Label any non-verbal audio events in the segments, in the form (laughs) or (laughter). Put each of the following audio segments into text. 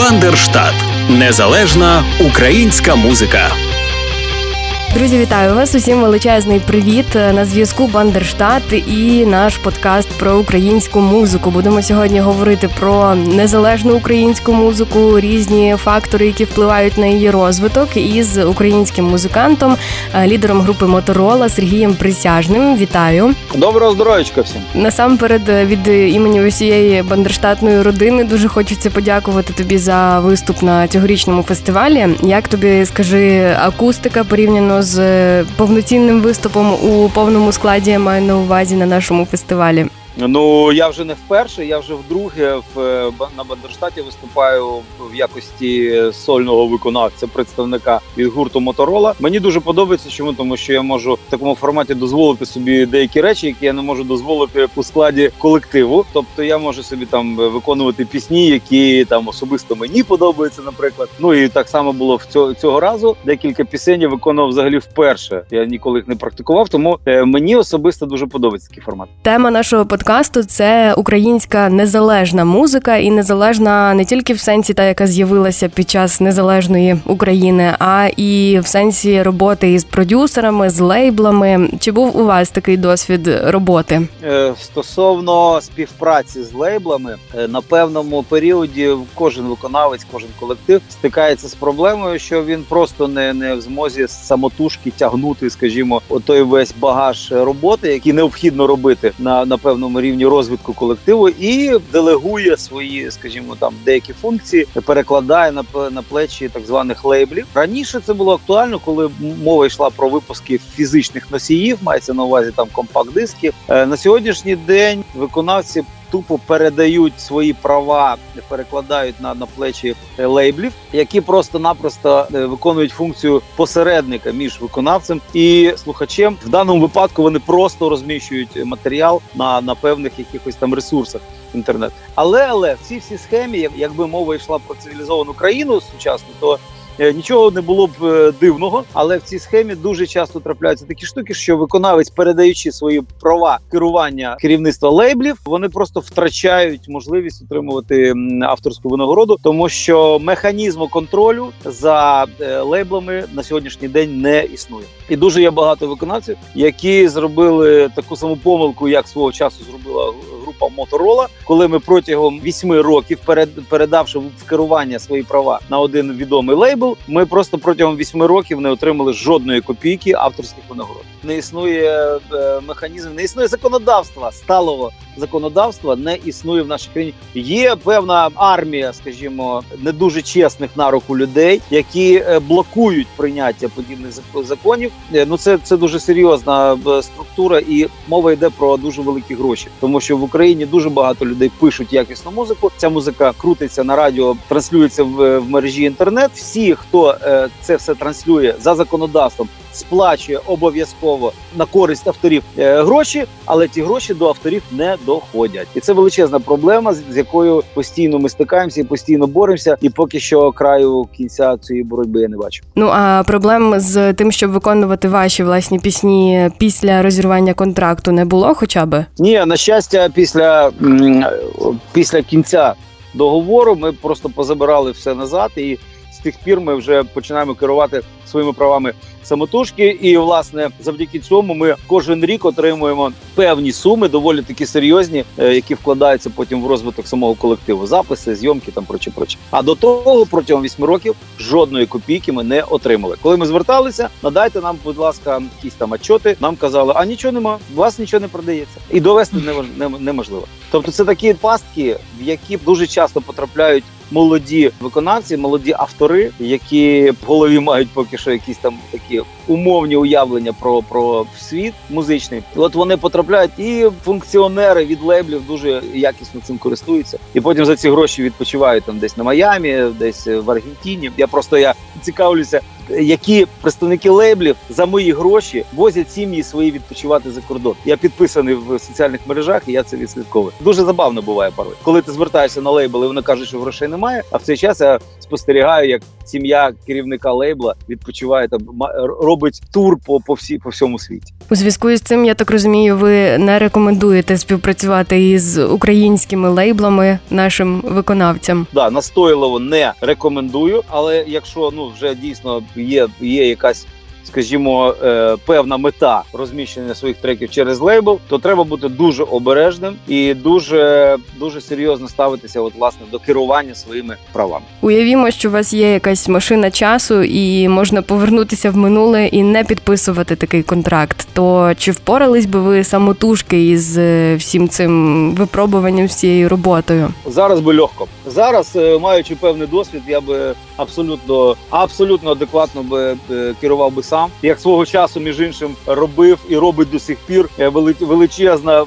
Бандерштат незалежна українська музика. Друзі, вітаю вас! Усім величезний привіт на зв'язку Бандерштат і наш подкаст про українську музику. Будемо сьогодні говорити про незалежну українську музику, різні фактори, які впливають на її розвиток, із українським музикантом, е, лідером групи Моторола Сергієм Присяжним. Вітаю! Доброго здоров'ячка всім! Насамперед, е, від імені усієї бандерштатної родини дуже хочеться подякувати тобі за виступ на цьогорічному фестивалі. Як тобі скажи акустика порівняно? З повноцінним виступом у повному складі я маю на увазі на нашому фестивалі. Ну я вже не вперше, я вже вдруге в е, на Бандерштаті виступаю в якості сольного виконавця, представника від гурту Моторола. Мені дуже подобається, чому тому, що я можу в такому форматі дозволити собі деякі речі, які я не можу дозволити у складі колективу. Тобто я можу собі там виконувати пісні, які там особисто мені подобаються, наприклад. Ну і так само було в цього цього разу. Декілька пісень я виконував взагалі вперше. Я ніколи їх не практикував, тому е, мені особисто дуже подобається такий формат. Тема нашого подкасту це українська незалежна музика, і незалежна не тільки в сенсі, та яка з'явилася під час незалежної України, а і в сенсі роботи із продюсерами, з лейблами. Чи був у вас такий досвід роботи? Е, стосовно співпраці з лейблами, е, на певному періоді кожен виконавець, кожен колектив стикається з проблемою, що він просто не не в змозі самотужки тягнути, скажімо, той весь багаж роботи, який необхідно робити на на певному певному рівні розвитку колективу і делегує свої, скажімо, там деякі функції, перекладає на на плечі так званих лейблів. Раніше це було актуально, коли мова йшла про випуски фізичних носіїв, мається на увазі там компакт-дисків. Е, на сьогоднішній день виконавці тупо передають свої права, перекладають на на плечі е, лейблів, які просто-напросто е, виконують функцію посередника між виконавцем і слухачем. В даному випадку вони просто розміщують матеріал на на певних якихось там ресурсах інтернет. Але але в цій всій схемі, якби мова йшла про цивілізовану країну сучасну, то нічого не було б е, дивного, але в цій схемі дуже часто трапляються такі штуки, що виконавець, передаючи свої права керування керівництва лейблів, вони просто втрачають можливість отримувати авторську винагороду, тому що механізму контролю за е, лейблами на сьогоднішній день не існує. І дуже є багато виконавців, які зробили таку саму помилку, як свого часу зробила група Моторола, коли ми протягом вісьми років, передавши в керування свої права на один відомий лейбл, ми просто протягом вісьми років не отримали жодної копійки авторських винагород. Не існує е, механізм, не існує законодавства сталого законодавства не існує в нашій країні. Є певна армія, скажімо, не дуже чесних на руку людей, які е, блокують прийняття подібних законів. Е, ну це це дуже серйозна структура, і мова йде про дуже великі гроші, тому що в Україні дуже багато людей пишуть якісну музику. Ця музика крутиться на радіо, транслюється в, в мережі інтернет. Всі, хто це все транслює за законодавством, сплачує обов'язково на користь авторів е, гроші, але ті гроші до авторів не доходять, і це величезна проблема, з якою постійно ми стикаємося і постійно боремося. І поки що краю кінця цієї боротьби я не бачу. Ну а проблем з тим, щоб виконувати ваші власні пісні після розірвання контракту, не було, хоча би ні, на щастя, після після кінця договору ми просто позабирали все назад і З тих пір ми вже починаємо керувати своїми правами самотужки. І власне завдяки цьому ми кожен рік отримуємо певні суми, доволі такі серйозні, е, які вкладаються потім в розвиток самого колективу. Записи, зйомки там проче, проче. А до того протягом вісьми років жодної копійки ми не отримали. Коли ми зверталися, надайте нам, будь ласка, якісь там отчоти. Нам казали, а нічого нема, вас нічого не продається, і довести неможливо. Тобто, це такі пастки, в які дуже часто потрапляють молоді виконавці, молоді автори, які в голові мають поки що якісь там такі умовні уявлення про про світ музичний. От вони потрапляють, і функціонери від лейблів дуже якісно цим користуються. І потім за ці гроші відпочивають там десь на Майамі, десь в Аргентині. Я просто я цікавлюся які представники лейблів за мої гроші возять сім'ї свої відпочивати за кордон. Я підписаний в соціальних мережах, і я це відслідковую. Дуже забавно буває порой. Коли ти звертаєшся на лейбл, і вони кажуть, що грошей немає. А в цей час я спостерігаю, як сім'я керівника лейбла відпочиває там, робить тур по, по всі по всьому світі. У зв'язку із цим, я так розумію, ви не рекомендуєте співпрацювати із українськими лейблами нашим виконавцям. Да, настойлово не рекомендую, але якщо ну вже дійсно є, є якась. Скажімо, е, певна мета розміщення своїх треків через лейбл, то треба бути дуже обережним і дуже дуже серйозно ставитися, от власне до керування своїми правами. Уявімо, що у вас є якась машина часу, і можна повернутися в минуле і не підписувати такий контракт. То чи впорались би ви самотужки із е, всім цим випробуванням, всією роботою? Зараз би легко. Зараз, е, маючи певний досвід, я би абсолютно абсолютно адекватно би керував би сам. Як свого часу, між іншим, робив і робить до сих пір е, величезна е,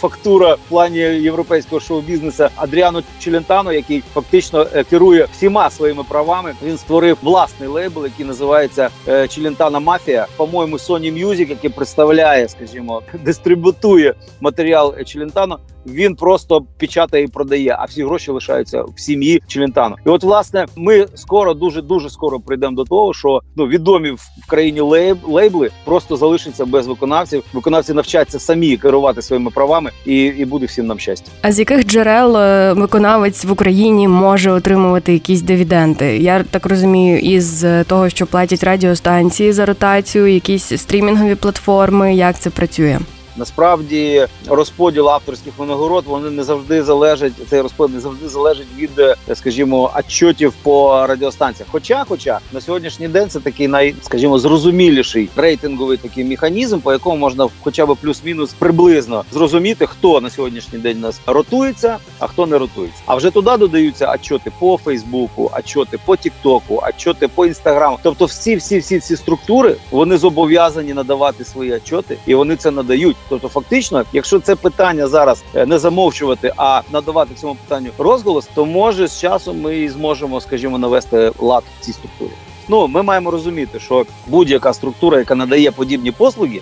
фактура в плані європейського шоу-бізнесу Адріано Челентано, який фактично е, керує всіма своїми правами. Він створив власний лейбл, який називається Челентана Мафія. По-моєму, Sony Music, який представляє, скажімо, дистрибутує матеріал Челентано. Він просто печатає і продає, а всі гроші лишаються в сім'ї Челентано. І от, власне, ми скоро, дуже дуже скоро прийдемо до того, що ну відомі в країні лейб, лейбли просто залишаться без виконавців. Виконавці навчаться самі керувати своїми правами, і, і буде всім нам щастя. А з яких джерел е, виконавець в Україні може отримувати якісь дивіденди? Я так розумію, із е, того, що платять радіостанції за ротацію, якісь стрімінгові платформи. Як це працює? Насправді розподіл авторських винагород вони не завжди залежать. Цей розподіл не завжди залежить від, е, скажімо, отчотів по радіостанціях. Хоча, хоча на сьогоднішній день це такий най, скажімо, зрозуміліший рейтинговий такий механізм, по якому можна хоча б плюс-мінус приблизно зрозуміти, хто на сьогоднішній день нас ротується, а хто не ротується. А вже туди додаються отчоти по Фейсбуку, отчоти по Тіктоку, отчоти по Інстаграму. Тобто, всі, всі, всі ці структури вони зобов'язані надавати свої отчоти, і вони це надають. Тобто, фактично, якщо це питання зараз е, не замовчувати, а надавати цьому питанню розголос, то може з часом ми і зможемо, скажімо, навести лад в цій структурі. Ну, ми маємо розуміти, що будь-яка структура, яка надає подібні послуги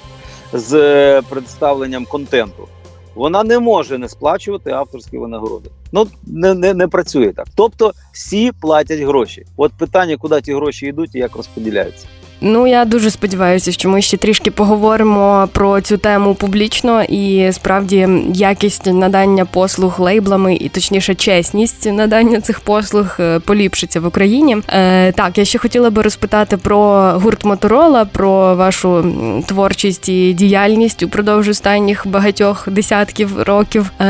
з е, представленням контенту, вона не може не сплачувати авторські винагороди. Ну не, не, не працює так. Тобто всі платять гроші. От питання, куди ті гроші йдуть і як розподіляються. Ну я дуже сподіваюся, що ми ще трішки поговоримо про цю тему публічно і справді якість надання послуг лейблами, і точніше чесність надання цих послуг е, поліпшиться в Україні. Е, так, я ще хотіла би розпитати про гурт Моторола, про вашу творчість і діяльність упродовж останніх багатьох десятків років. Е,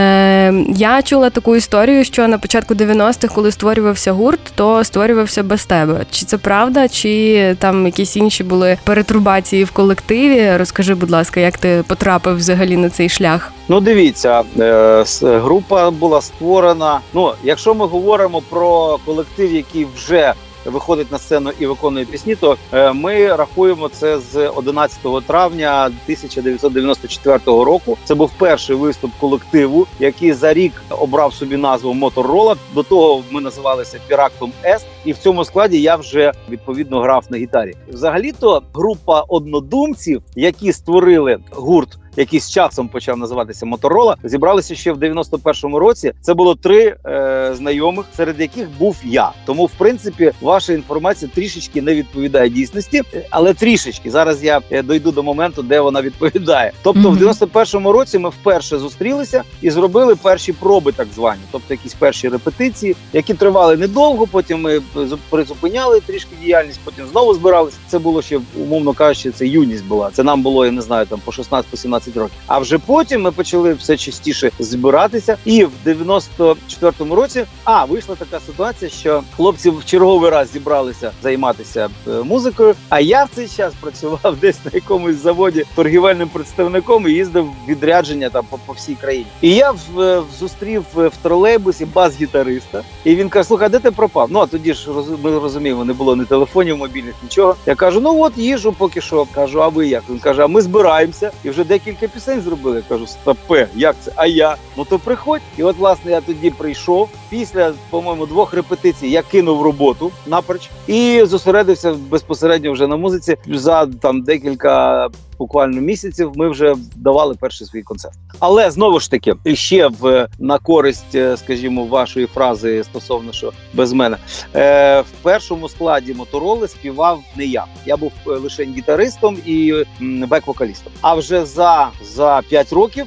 я чула таку історію, що на початку 90-х, коли створювався гурт, то створювався без тебе. Чи це правда, чи там якісь інші були перетрубації в колективі? Розкажи, будь ласка, як ти потрапив взагалі на цей шлях? Ну, дивіться, е, група була створена. Ну, якщо ми говоримо про колектив, який вже виходить на сцену і виконує пісні, то е, ми рахуємо це з 11 травня 1994 року. Це був перший виступ колективу, який за рік обрав собі назву Моторола. До того ми називалися Пірактом Ест, і в цьому складі я вже відповідно грав на гітарі. Взагалі-то група однодумців, які створили гурт. Який з часом почав називатися Моторола, зібралися ще в 91-му році. Це було три е, знайомих, серед яких був я. Тому, в принципі, ваша інформація трішечки не відповідає дійсності, але трішечки зараз я е, дойду до моменту, де вона відповідає. Тобто, Мгм. в 91-му році ми вперше зустрілися і зробили перші проби, так звані, тобто якісь перші репетиції, які тривали недовго. Потім ми зу- призупиняли трішки діяльність, потім знову збиралися. Це було ще умовно кажучи, це юність була. Це нам було, я не знаю, там по 16-17 років. А вже потім ми почали все частіше збиратися. І в 94-му році а вийшла така ситуація, що хлопці в черговий раз зібралися займатися е, музикою. А я в цей час працював (laughs) десь на якомусь заводі торгівельним представником і їздив відрядження там по, по всій країні. І я в, е, зустрів е, в тролейбусі бас-гітариста, і він каже: Слухай, де ти пропав? Ну а тоді ж ми розуміємо, не було ні телефонів, мобільних, нічого. Я кажу: ну от їжу поки що. Кажу, а ви як? Він каже, а ми збираємося і вже декілька декілька пісень зробили. Кажу, стопе, як це? А я? Ну то приходь. І от, власне, я тоді прийшов. Після, по-моєму, двох репетицій я кинув роботу напроч і зосередився безпосередньо вже на музиці. За там декілька буквально місяців ми вже давали перший свій концерт. Але знову ж таки, ще в на користь, е, скажімо, вашої фрази стосовно що без мене е, в першому складі мотороли співав не я. Я був е, лише гітаристом і бек-вокалістом. А вже за за 5 років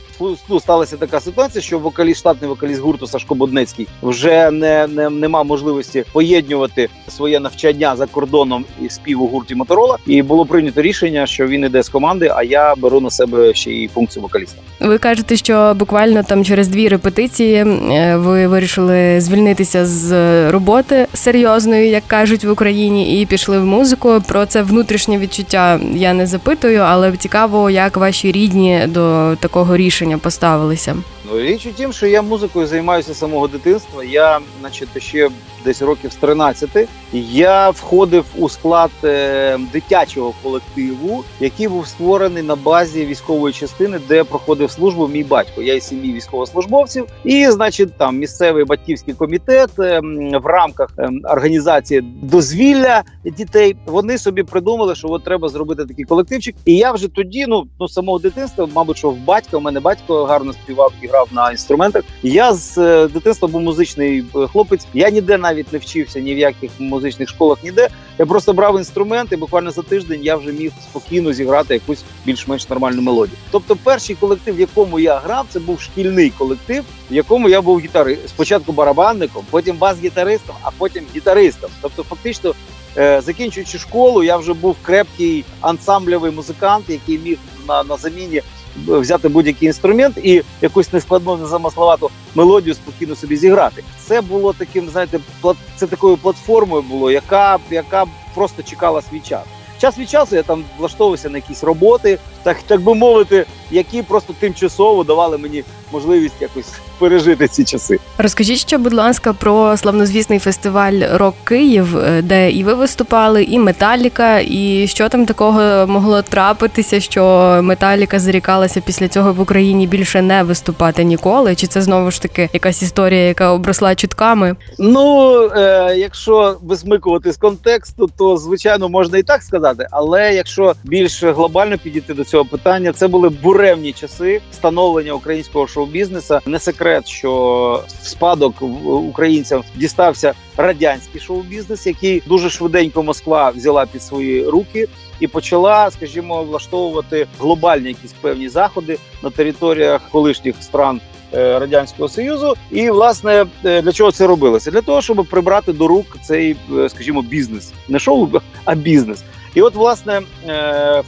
ну, сталася така ситуація, що вокаліст, штатний вокаліст гурту Сашко Боднецький вже не, не, не мав можливості поєднувати своє навчання за кордоном і спів у гурті Моторола. І було прийнято рішення, що він іде з команди, а я беру на себе ще й функцію вокаліста. Ви кажете, що буквально там через дві репетиції е, ви вирішили звільнитися з роботи серйозної, як кажуть в Україні, і пішли в музику. Про це внутрішнє відчуття я не запитую, але цікаво, як ваші рідні до такого рішення поставилися. Ну річ у тім, що я музикою займаюся з самого дитинства. Я, значить, ще десь років з 13 я входив у склад е, дитячого колективу, який був створений на базі військової частини, де проходив службу мій батько. Я із сім'ї військовослужбовців, і значить, там місцевий батьківський комітет е, в рамках е, організації дозвілля дітей. Вони собі придумали, що от треба зробити такий колективчик. І я вже тоді, ну ну самого дитинства, мабуть, що в батька у мене батько гарно співав і грав на інструментах. Я з е, дитинства був музичний е, хлопець. Я ніде навіть не вчився ні в яких музичних школах, ніде. Я просто брав інструменти. Буквально за тиждень я вже міг спокійно зіграти якусь більш-менш нормальну мелодію. Тобто, перший колектив, в якому я грав, це був шкільний колектив, в якому я був гітари. Спочатку барабанником, потім бас-гітаристом, а потім гітаристом. Тобто, фактично. Е, закінчуючи школу, я вже був крепкий ансамбльовий музикант, який міг на на заміні взяти будь-який інструмент і якусь нескладну, незамисловату мелодію спокійно собі зіграти. Це було таким, знаєте, це такою платформою було, яка яка просто чекала свій час. Час від часу я там влаштовувався на якісь роботи, так так би мовити, які просто тимчасово давали мені можливість якось пережити ці часи. Розкажіть ще, будь ласка, про славнозвісний фестиваль Рок Київ, де і ви виступали, і Металіка, і що там такого могло трапитися, що Металіка зарікалася після цього в Україні більше не виступати ніколи? Чи це знову ж таки якась історія, яка обросла чутками? Ну е, якщо висмикувати з контексту, то звичайно можна і так сказати. Але якщо більш глобально підійти до цього питання, це були буремні часи становлення українського шоу-бізнесу. Не секрет, що в спадок українцям дістався радянський шоу-бізнес, який дуже швиденько Москва взяла під свої руки. І почала, скажімо, влаштовувати глобальні якісь певні заходи на територіях колишніх стран е, радянського союзу. І власне е, для чого це робилося? Для того, щоб прибрати до рук цей, е, скажімо, бізнес, не шоу, а бізнес. І от власне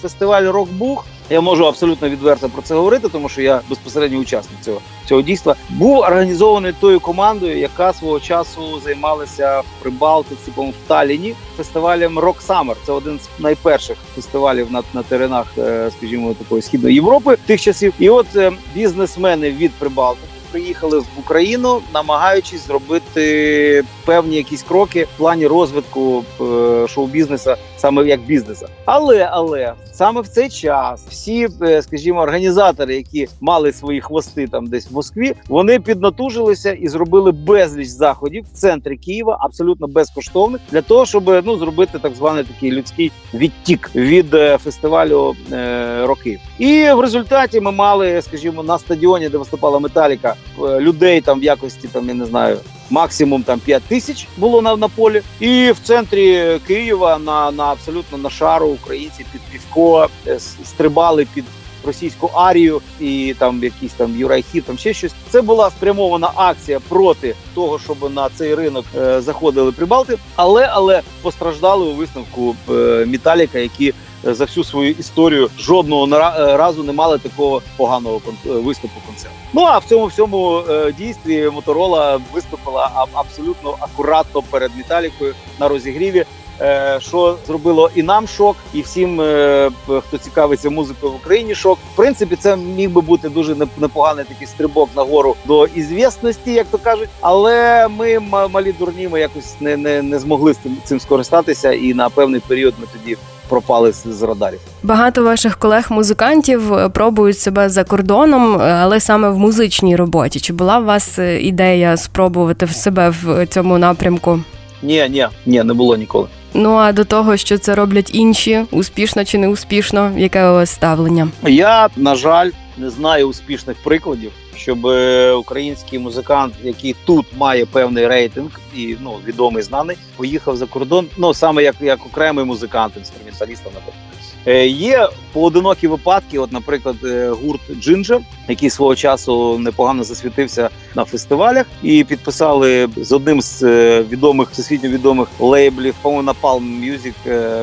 фестиваль Рокбух я можу абсолютно відверто про це говорити, тому що я безпосередньо учасник цього цього дійства. Був організований тою командою, яка свого часу займалася в Прибалтиці, в Таліні фестивалем Rock Summer. Це один з найперших фестивалів на на теренах, е, скажімо, такої східної Європи тих часів. І от е, бізнесмени від Прибалтики приїхали в Україну, намагаючись зробити певні якісь кроки в плані розвитку е, шоу-бізнесу, саме як бізнеса. Але але саме в цей час всі, е, скажімо, організатори, які мали свої хвости там десь в Москві, вони піднатужилися і зробили безліч заходів в центрі Києва, абсолютно безкоштовних, для того, щоб ну зробити так званий такий людський відтік від е, фестивалю е, роки. І в результаті ми мали, скажімо, на стадіоні, де виступала Металіка, людей там в якості там я не знаю максимум там 5 тисяч було на на полі. І в центрі Києва на на абсолютно на шару українці під півко е, стрибали під російську арію і там якісь там юрайхи, там ще щось. Це була спрямована акція проти того, щоб на цей ринок е, заходили прибалти, але але постраждали у висновку е, Металіка, які е, за всю свою історію жодного е, разу не мали такого поганого е, виступу концерту. Ну а в цьому всьому е, дійстві моторола виступила абсолютно акуратно перед Металікою на розігріві. Що зробило і нам шок, і всім, хто цікавиться музикою в Україні, шок. В принципі, це міг би бути дуже непоганий такий стрибок нагору до ізвісності, як то кажуть. Але ми малі дурні, ми якось не не, не змогли цим скористатися, і на певний період ми тоді пропали з, радарів. Багато ваших колег-музикантів е, пробують себе за кордоном, е, але саме в музичній роботі. Чи була у вас е, ідея спробувати в себе в цьому напрямку? Ні, ні, ні, не було ніколи. Ну а до того, що це роблять інші, успішно чи не успішно, яке у вас ставлення? Я, на жаль, не знаю успішних прикладів, щоб е, український музикант, який тут має певний рейтинг і ну відомий знаний, поїхав за кордон. Ну саме як, як окремий музикант, інструменталіст, наприклад. Е, Є поодинокі випадки, от, наприклад, е, гурт Джинджер, який свого часу непогано засвітився на фестивалях, і підписали з одним з е, відомих всесвітньо відомих лейблів, на Palm Music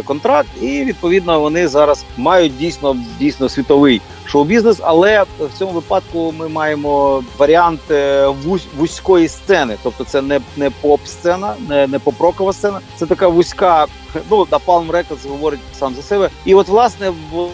контракт. І відповідно вони зараз мають дійсно дійсно світовий шоу-бізнес. Але в цьому випадку ми маємо варіант вузь, вузької сцени, тобто це не, не поп-сцена, не, не поп-рокова сцена. Це така вузька. Ну на Palm Records говорить сам за себе. І от власне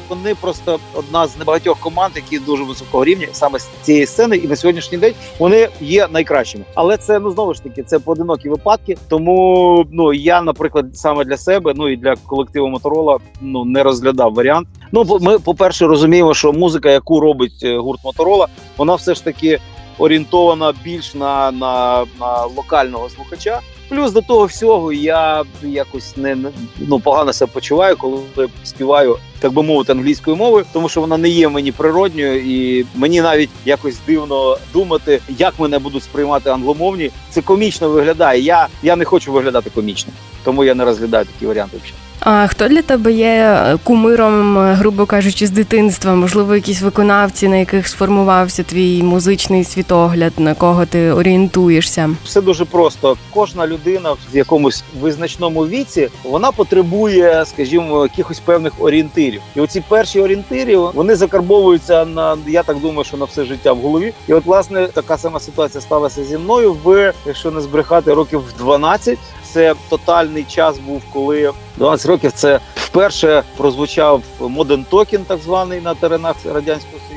вони просто одна з небагатьох команд, які дуже високого рівня, саме з цієї сцени, і на сьогоднішній день вони є найкращими. Але це ну знову ж таки це поодинокі випадки. Тому ну я, наприклад, саме для себе, ну і для колективу Моторола, ну не розглядав варіант. Ну ми, по перше, розуміємо, що музика, яку робить е, гурт Моторола, вона все ж таки орієнтована більш на, на, на локального слухача. Плюс до того всього я якось не ну погано себе почуваю, коли співаю, так би мовити, англійською мовою, тому що вона не є мені природньою, і мені навіть якось дивно думати, як мене будуть сприймати англомовні. Це комічно виглядає. Я, я не хочу виглядати комічно, тому я не розглядаю такі варіанти. взагалі. А хто для тебе є кумиром, е, грубо кажучи, з дитинства? Можливо, якісь виконавці, на яких сформувався твій музичний світогляд, на кого ти орієнтуєшся? Все дуже просто. Кожна людина в якомусь визначному віці вона потребує, скажімо, якихось певних орієнтирів. І оці перші орієнтири вони закарбовуються на я так думаю, що на все життя в голові. І от власне така сама ситуація сталася зі мною в якщо не збрехати років в 12. Це тотальний час був, коли 12 років це вперше прозвучав моден Talking, так званий на теренах радянського союзу.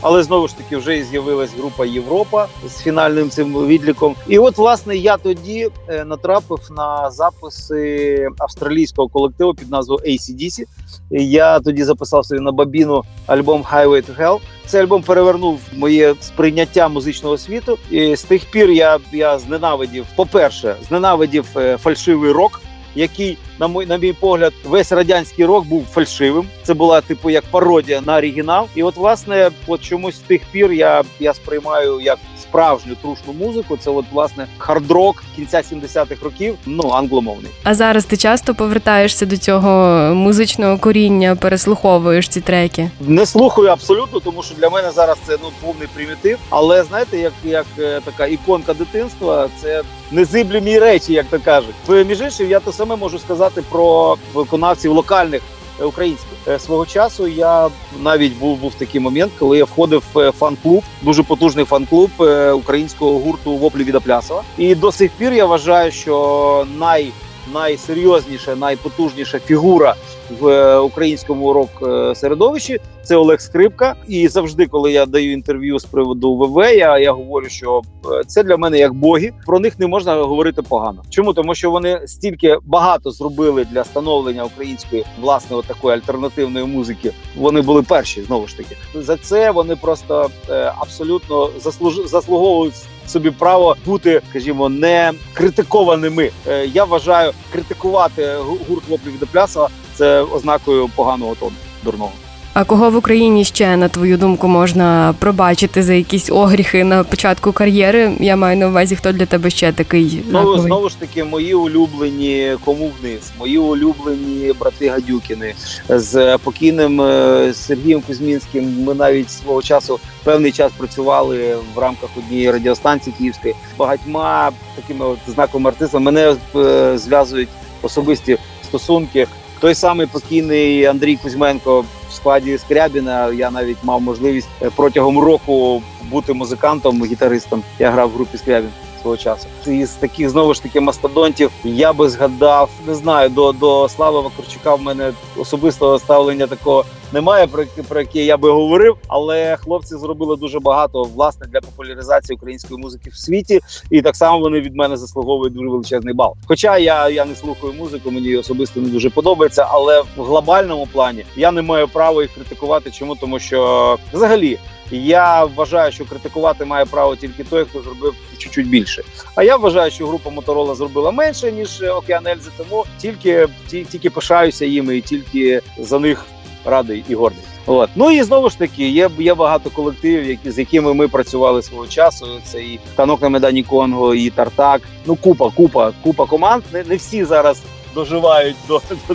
Але знову ж таки вже і з'явилась група Європа з фінальним цим відліком. І от власне я тоді е, натрапив на записи австралійського колективу під назвою ACDC. Я тоді записав собі на бабіну альбом Highway to Hell. Цей альбом перевернув моє сприйняття музичного світу. І з тих пір я, я зненавидів, по-перше, зненавидів е, фальшивий рок. Який, на мій, на мій погляд, весь радянський рок був фальшивим. Це була типу як пародія на оригінал. І от, власне, от чомусь з тих пір я, я сприймаю як справжню трушну музику. Це от власне хард-рок кінця 70-х років, ну англомовний. А зараз ти часто повертаєшся до цього музичного коріння, переслуховуєш ці треки? Не слухаю абсолютно, тому що для мене зараз це ну повний примітив. Але знаєте, як, як е, така іконка дитинства, це незиблемі речі, як то кажуть. Між іншим, я те саме можу сказати про виконавців локальних. е, Українських Е, свого часу я навіть був був такий момент, коли я входив в е, фан-клуб, дуже потужний фан-клуб українського гурту Воплі від Аплясова. І до сих пір я вважаю, що най найсерйозніша, найпотужніша фігура в е, українському рок середовищі це Олег Скрипка. І завжди, коли я даю інтерв'ю з приводу ВВ, я, я говорю, що е, це для мене як боги. Про них не можна говорити погано. Чому тому, що вони стільки багато зробили для становлення української власне такої альтернативної музики. Вони були перші знову ж таки. За це вони просто е, абсолютно заслуж... заслуговують собі право бути, скажімо, не критикованими. Е, я вважаю, критикувати гу- гурт Воплі до Плясова це ознакою поганого тону дурного. А кого в Україні ще, на твою думку, можна пробачити за якісь огріхи на початку кар'єри? Я маю на увазі, хто для тебе ще такий Ну знаковий? знову ж таки, мої улюблені кому вниз, мої улюблені брати Гадюкіни з покійним е, Сергієм Кузьмінським. Ми навіть свого часу певний час працювали в рамках однієї радіостанції Київської. Багатьма такими от знаковими артистами мене е, зв'язують особисті стосунки. Той самий покійний Андрій Кузьменко в складі Скрябіна. Я навіть мав можливість е, протягом року бути музикантом, гітаристом. Я грав в групі Скрябін свого часу. Із таких знову ж таки мастодонтів я би згадав, не знаю, до, до Слави Вакарчука в мене особистого ставлення такого немає про, про які я би говорив. Але хлопці зробили дуже багато власне для популяризації української музики в світі, і так само вони від мене заслуговують дуже величезний бал. Хоча я, я не слухаю музику, мені особисто не дуже подобається, але в глобальному плані я не маю права їх критикувати. Чому тому, що взагалі. Я вважаю, що критикувати має право тільки той, хто зробив чуть-чуть більше. А я вважаю, що група Моторола зробила менше ніж Океан Ельзи, тому тільки ті- тільки пишаюся їми і тільки за них радий і гордий. От ну і знову ж таки, є, є багато колективів, які з якими ми працювали свого часу. Це і танок на медані Конго, і Тартак. Ну купа, купа, купа команд. Не, не всі зараз доживають до, до,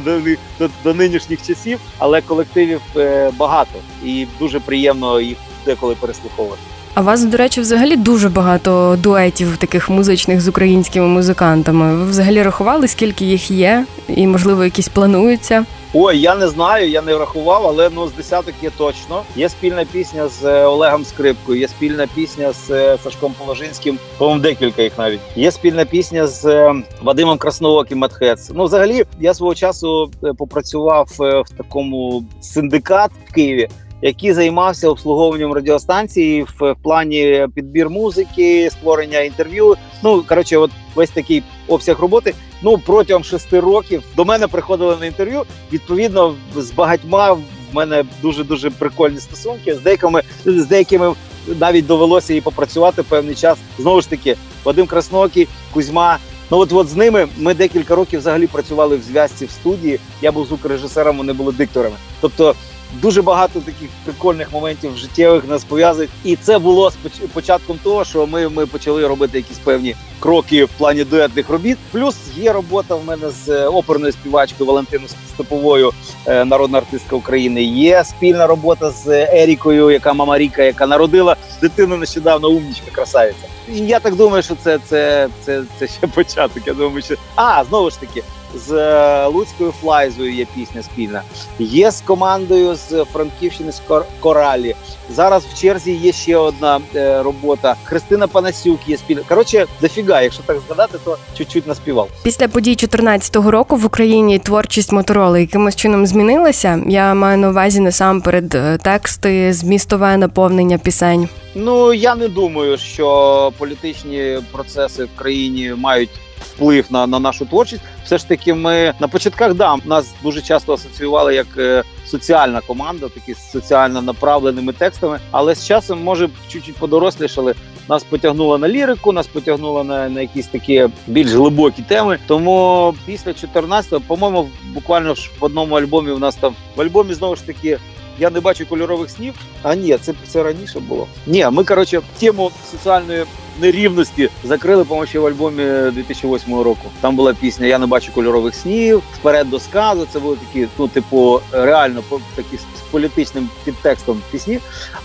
до, до, нинішніх часів, але колективів е, багато і дуже приємно їх деколи переслуховувати. А вас, до речі, взагалі дуже багато дуетів таких музичних з українськими музикантами. Ви взагалі рахували, скільки їх є, і можливо якісь плануються? Ой, я не знаю, я не врахував, але ну з десяток є точно. Є спільна пісня з е, Олегом Скрипкою, є спільна пісня з е, Сашком Положинським, по-моєму, декілька їх навіть. Є спільна пісня з е, Вадимом Краснооким Матхец. Ну, взагалі, я свого часу попрацював в такому синдикат в Києві. Який займався обслуговуванням радіостанції в, в плані підбір музики, створення інтерв'ю. Ну коротше, от весь такий обсяг роботи. Ну протягом шести років до мене приходили на інтерв'ю. Відповідно, з багатьма в мене дуже дуже прикольні стосунки. З деякими з деякими навіть довелося і попрацювати певний час. Знову ж таки, Вадим Красноокий, Кузьма. Ну от от з ними ми декілька років взагалі працювали в зв'язці в студії. Я був звукорежисером, вони були дикторами. Тобто дуже багато таких прикольних моментів життєвих нас пов'язують. І це було споч- початком того, що ми, ми почали робити якісь певні кроки в плані дуетних робіт. Плюс є робота в мене з е, оперною співачкою Валентиною Степовою, е, народна артистка України. Є спільна робота з Ерікою, яка мама Ріка, яка народила дитину нещодавно, умнічка, красавиця. Я так думаю, що це, це, це, це ще початок. Я думаю, що а знову ж таки. З е, Луцькою Флайзою є пісня спільна. Є з командою з Франківщини з Кор- Коралі. Зараз в черзі є ще одна е, робота. Христина Панасюк є спільна. Коротше, дофіга, якщо так згадати, то чуть-чуть наспівав. Після подій 2014 року в Україні творчість Мотороли якимось чином змінилася. Я маю на увазі насамперед е, тексти, змістове наповнення пісень. Ну я не думаю, що політичні процеси в країні мають вплив на, на нашу творчість. Все ж таки, ми на початках да, нас дуже часто асоціювали як е, соціальна команда, такі з соціально направленими текстами. Але з часом, може, чуть-чуть подорослішали. Нас потягнуло на лірику, нас потягнуло на, на якісь такі більш глибокі теми. Тому після 14-го, по-моєму, буквально ж в одному альбомі у нас там в альбомі знову ж таки я не бачу кольорових снів. А ні, це, це раніше було. Ні, ми коротше тему соціальної нерівності закрили, ще в альбомі 2008 року. Там була пісня Я не бачу кольорових снів. Вперед до сказу. Це були такі, ну, типу, реально по- такі з політичним підтекстом пісні.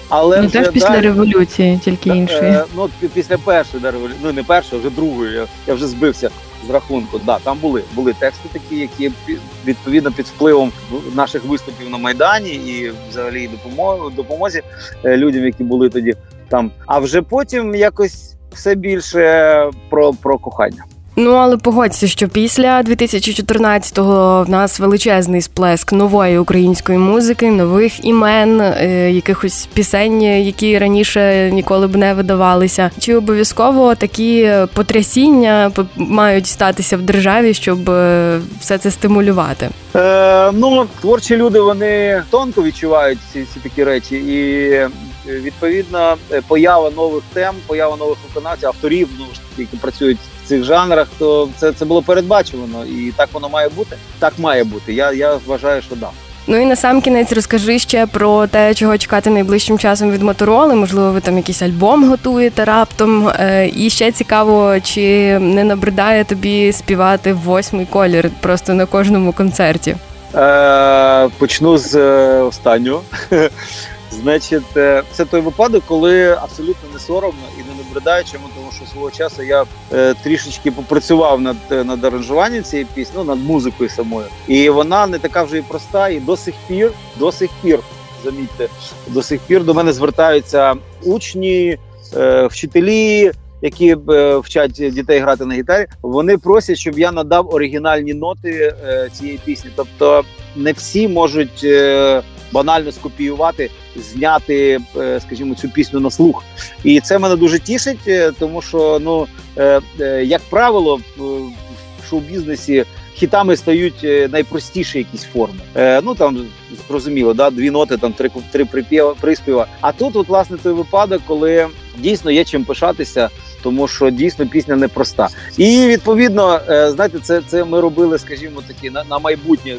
Але Не вже теж після далі- революції, тільки іншої. Е, ну, після першої да, револю- ну не першої, вже другої. Я, я вже збився з рахунку. Да, там були, були тексти такі, які відповідно під впливом наших виступів на Майдані і взагалі допомоги, допомозі е, людям, які були тоді там. А вже потім якось все більше про, про кохання. Ну але погодься, що після 2014-го в нас величезний сплеск нової української музики, нових імен, е, якихось пісень, які раніше ніколи б не видавалися. Чи обов'язково такі потрясіння мають статися в державі, щоб е, все це стимулювати? Е, ну, творчі люди вони тонко відчувають ці, ці такі речі, і е, відповідно е, поява нових тем, поява нових виконавців, авторів, ну які працюють цих жанрах, то це, це було передбачувано, і так воно має бути. Так має бути. Я, я вважаю, що да. Ну і на сам кінець розкажи ще про те, чого чекати найближчим часом від мотороли. Можливо, ви там якийсь альбом готуєте раптом. Е, І ще цікаво, чи не набридає тобі співати восьмий колір просто на кожному концерті. Е, почну з е, останнього. (laughs) Значить, е, це той випадок, коли абсолютно не соромно і не набридає, чому тому що свого часу я е, трішечки попрацював над, е, над аранжуванням цієї пісні, ну над музикою самою. І вона не така вже і проста, і до сих пір, до сих пір, замітьте, до сих пір до мене звертаються учні, е, вчителі. Які е, вчать дітей грати на гітарі, вони просять, щоб я надав оригінальні ноти е, цієї пісні. Тобто не всі можуть е, банально скопіювати, зняти, скажімо, цю пісню на слух. І це мене дуже тішить, тому що ну як правило, в, шоу-бізнесі хітами стають найпростіші якісь форми. Е, ну там зрозуміло, да, дві ноти, там три три приспіва. А тут, от власне, той випадок, коли дійсно є чим пишатися. Тому що дійсно пісня непроста. І відповідно, е, знаєте, це це ми робили, скажімо, такі на на майбутнє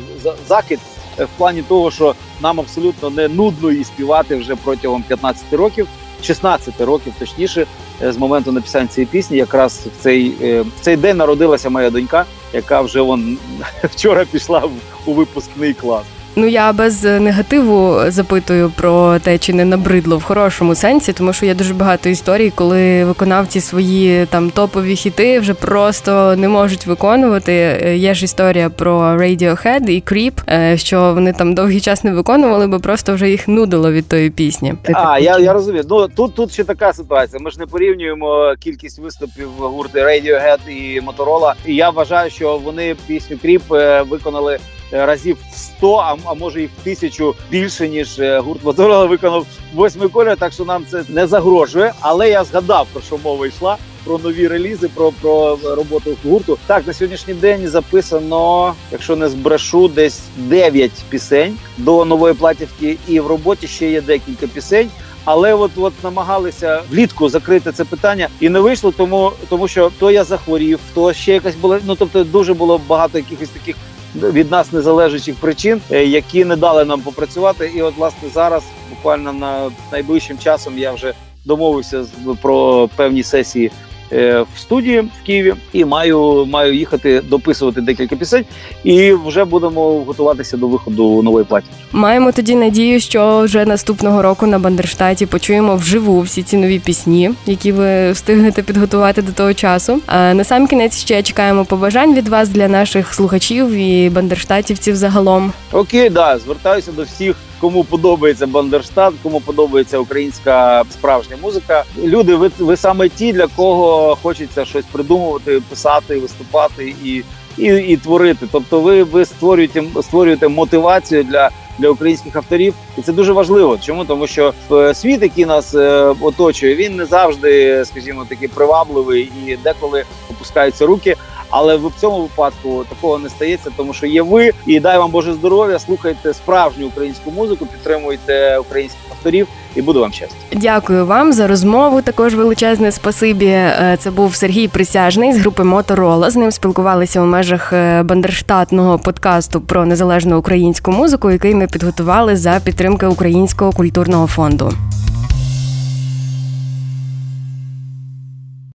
закид е, в плані того, що нам абсолютно не нудно її співати вже протягом 15 років, 16 років, точніше, е, з моменту написання цієї пісні, якраз в цей в цей день народилася моя донька, яка вже вон (laughs) вчора пішла у випускний клас. Ну я без негативу запитую про те, чи не набридло в хорошому сенсі, тому що є дуже багато історій, коли виконавці свої там топові хіти вже просто не можуть виконувати. Є ж історія про Radiohead і Creep, е, що вони там довгий час не виконували, бо просто вже їх нудило від тої пісні. А я я розумію. Ну тут тут ще така ситуація. Ми ж не порівнюємо кількість виступів гурти Radiohead і Motorola. І я вважаю, що вони пісню Creep е, виконали. Е, разів в 100, а, а може і в тисячу більше ніж е, гурт Моторола виконав восьми колір, так що нам це не загрожує. Але я згадав про що мова йшла. Про нові релізи, про про роботу гурту. Так на сьогоднішній день записано, якщо не збрешу, десь 9 пісень до нової платівки, і в роботі ще є декілька пісень. Але от от намагалися влітку закрити це питання і не вийшло, тому тому що то я захворів, то ще якась була. Ну тобто дуже було багато якихось таких від нас незалежних причин, е, які не дали нам попрацювати. І от власне зараз, буквально на найближчим часом, я вже домовився про певні сесії Е, в студії в Києві і маю маю їхати дописувати декілька пісень, і вже будемо готуватися до виходу нової платі. Маємо тоді надію, що вже наступного року на Бандерштаті почуємо вживу всі ці нові пісні, які ви встигнете підготувати до того часу. А на сам кінець ще чекаємо побажань від вас для наших слухачів і бандерштатівців загалом. Окей, да звертаюся до всіх кому подобається Бандерштат, кому подобається українська справжня музика. Люди, ви ви саме ті, для кого хочеться щось придумувати, писати, виступати і і, і творити. Тобто, ви ви створюєте створюєте мотивацію для для українських авторів, і це дуже важливо. Чому тому, що е, світ, який нас е, оточує, він не завжди, скажімо, такий привабливий і деколи опускаються руки. Але в цьому випадку такого не стається, тому що є ви і дай вам Боже здоров'я. Слухайте справжню українську музику, підтримуйте українських авторів і буду вам щастя. Дякую вам за розмову. Також величезне спасибі. Е, це був Сергій Присяжний з групи Моторола. З ним спілкувалися у межах е, бандерштатного подкасту про незалежну українську музику, який ми підготували за підтримки Українського культурного фонду.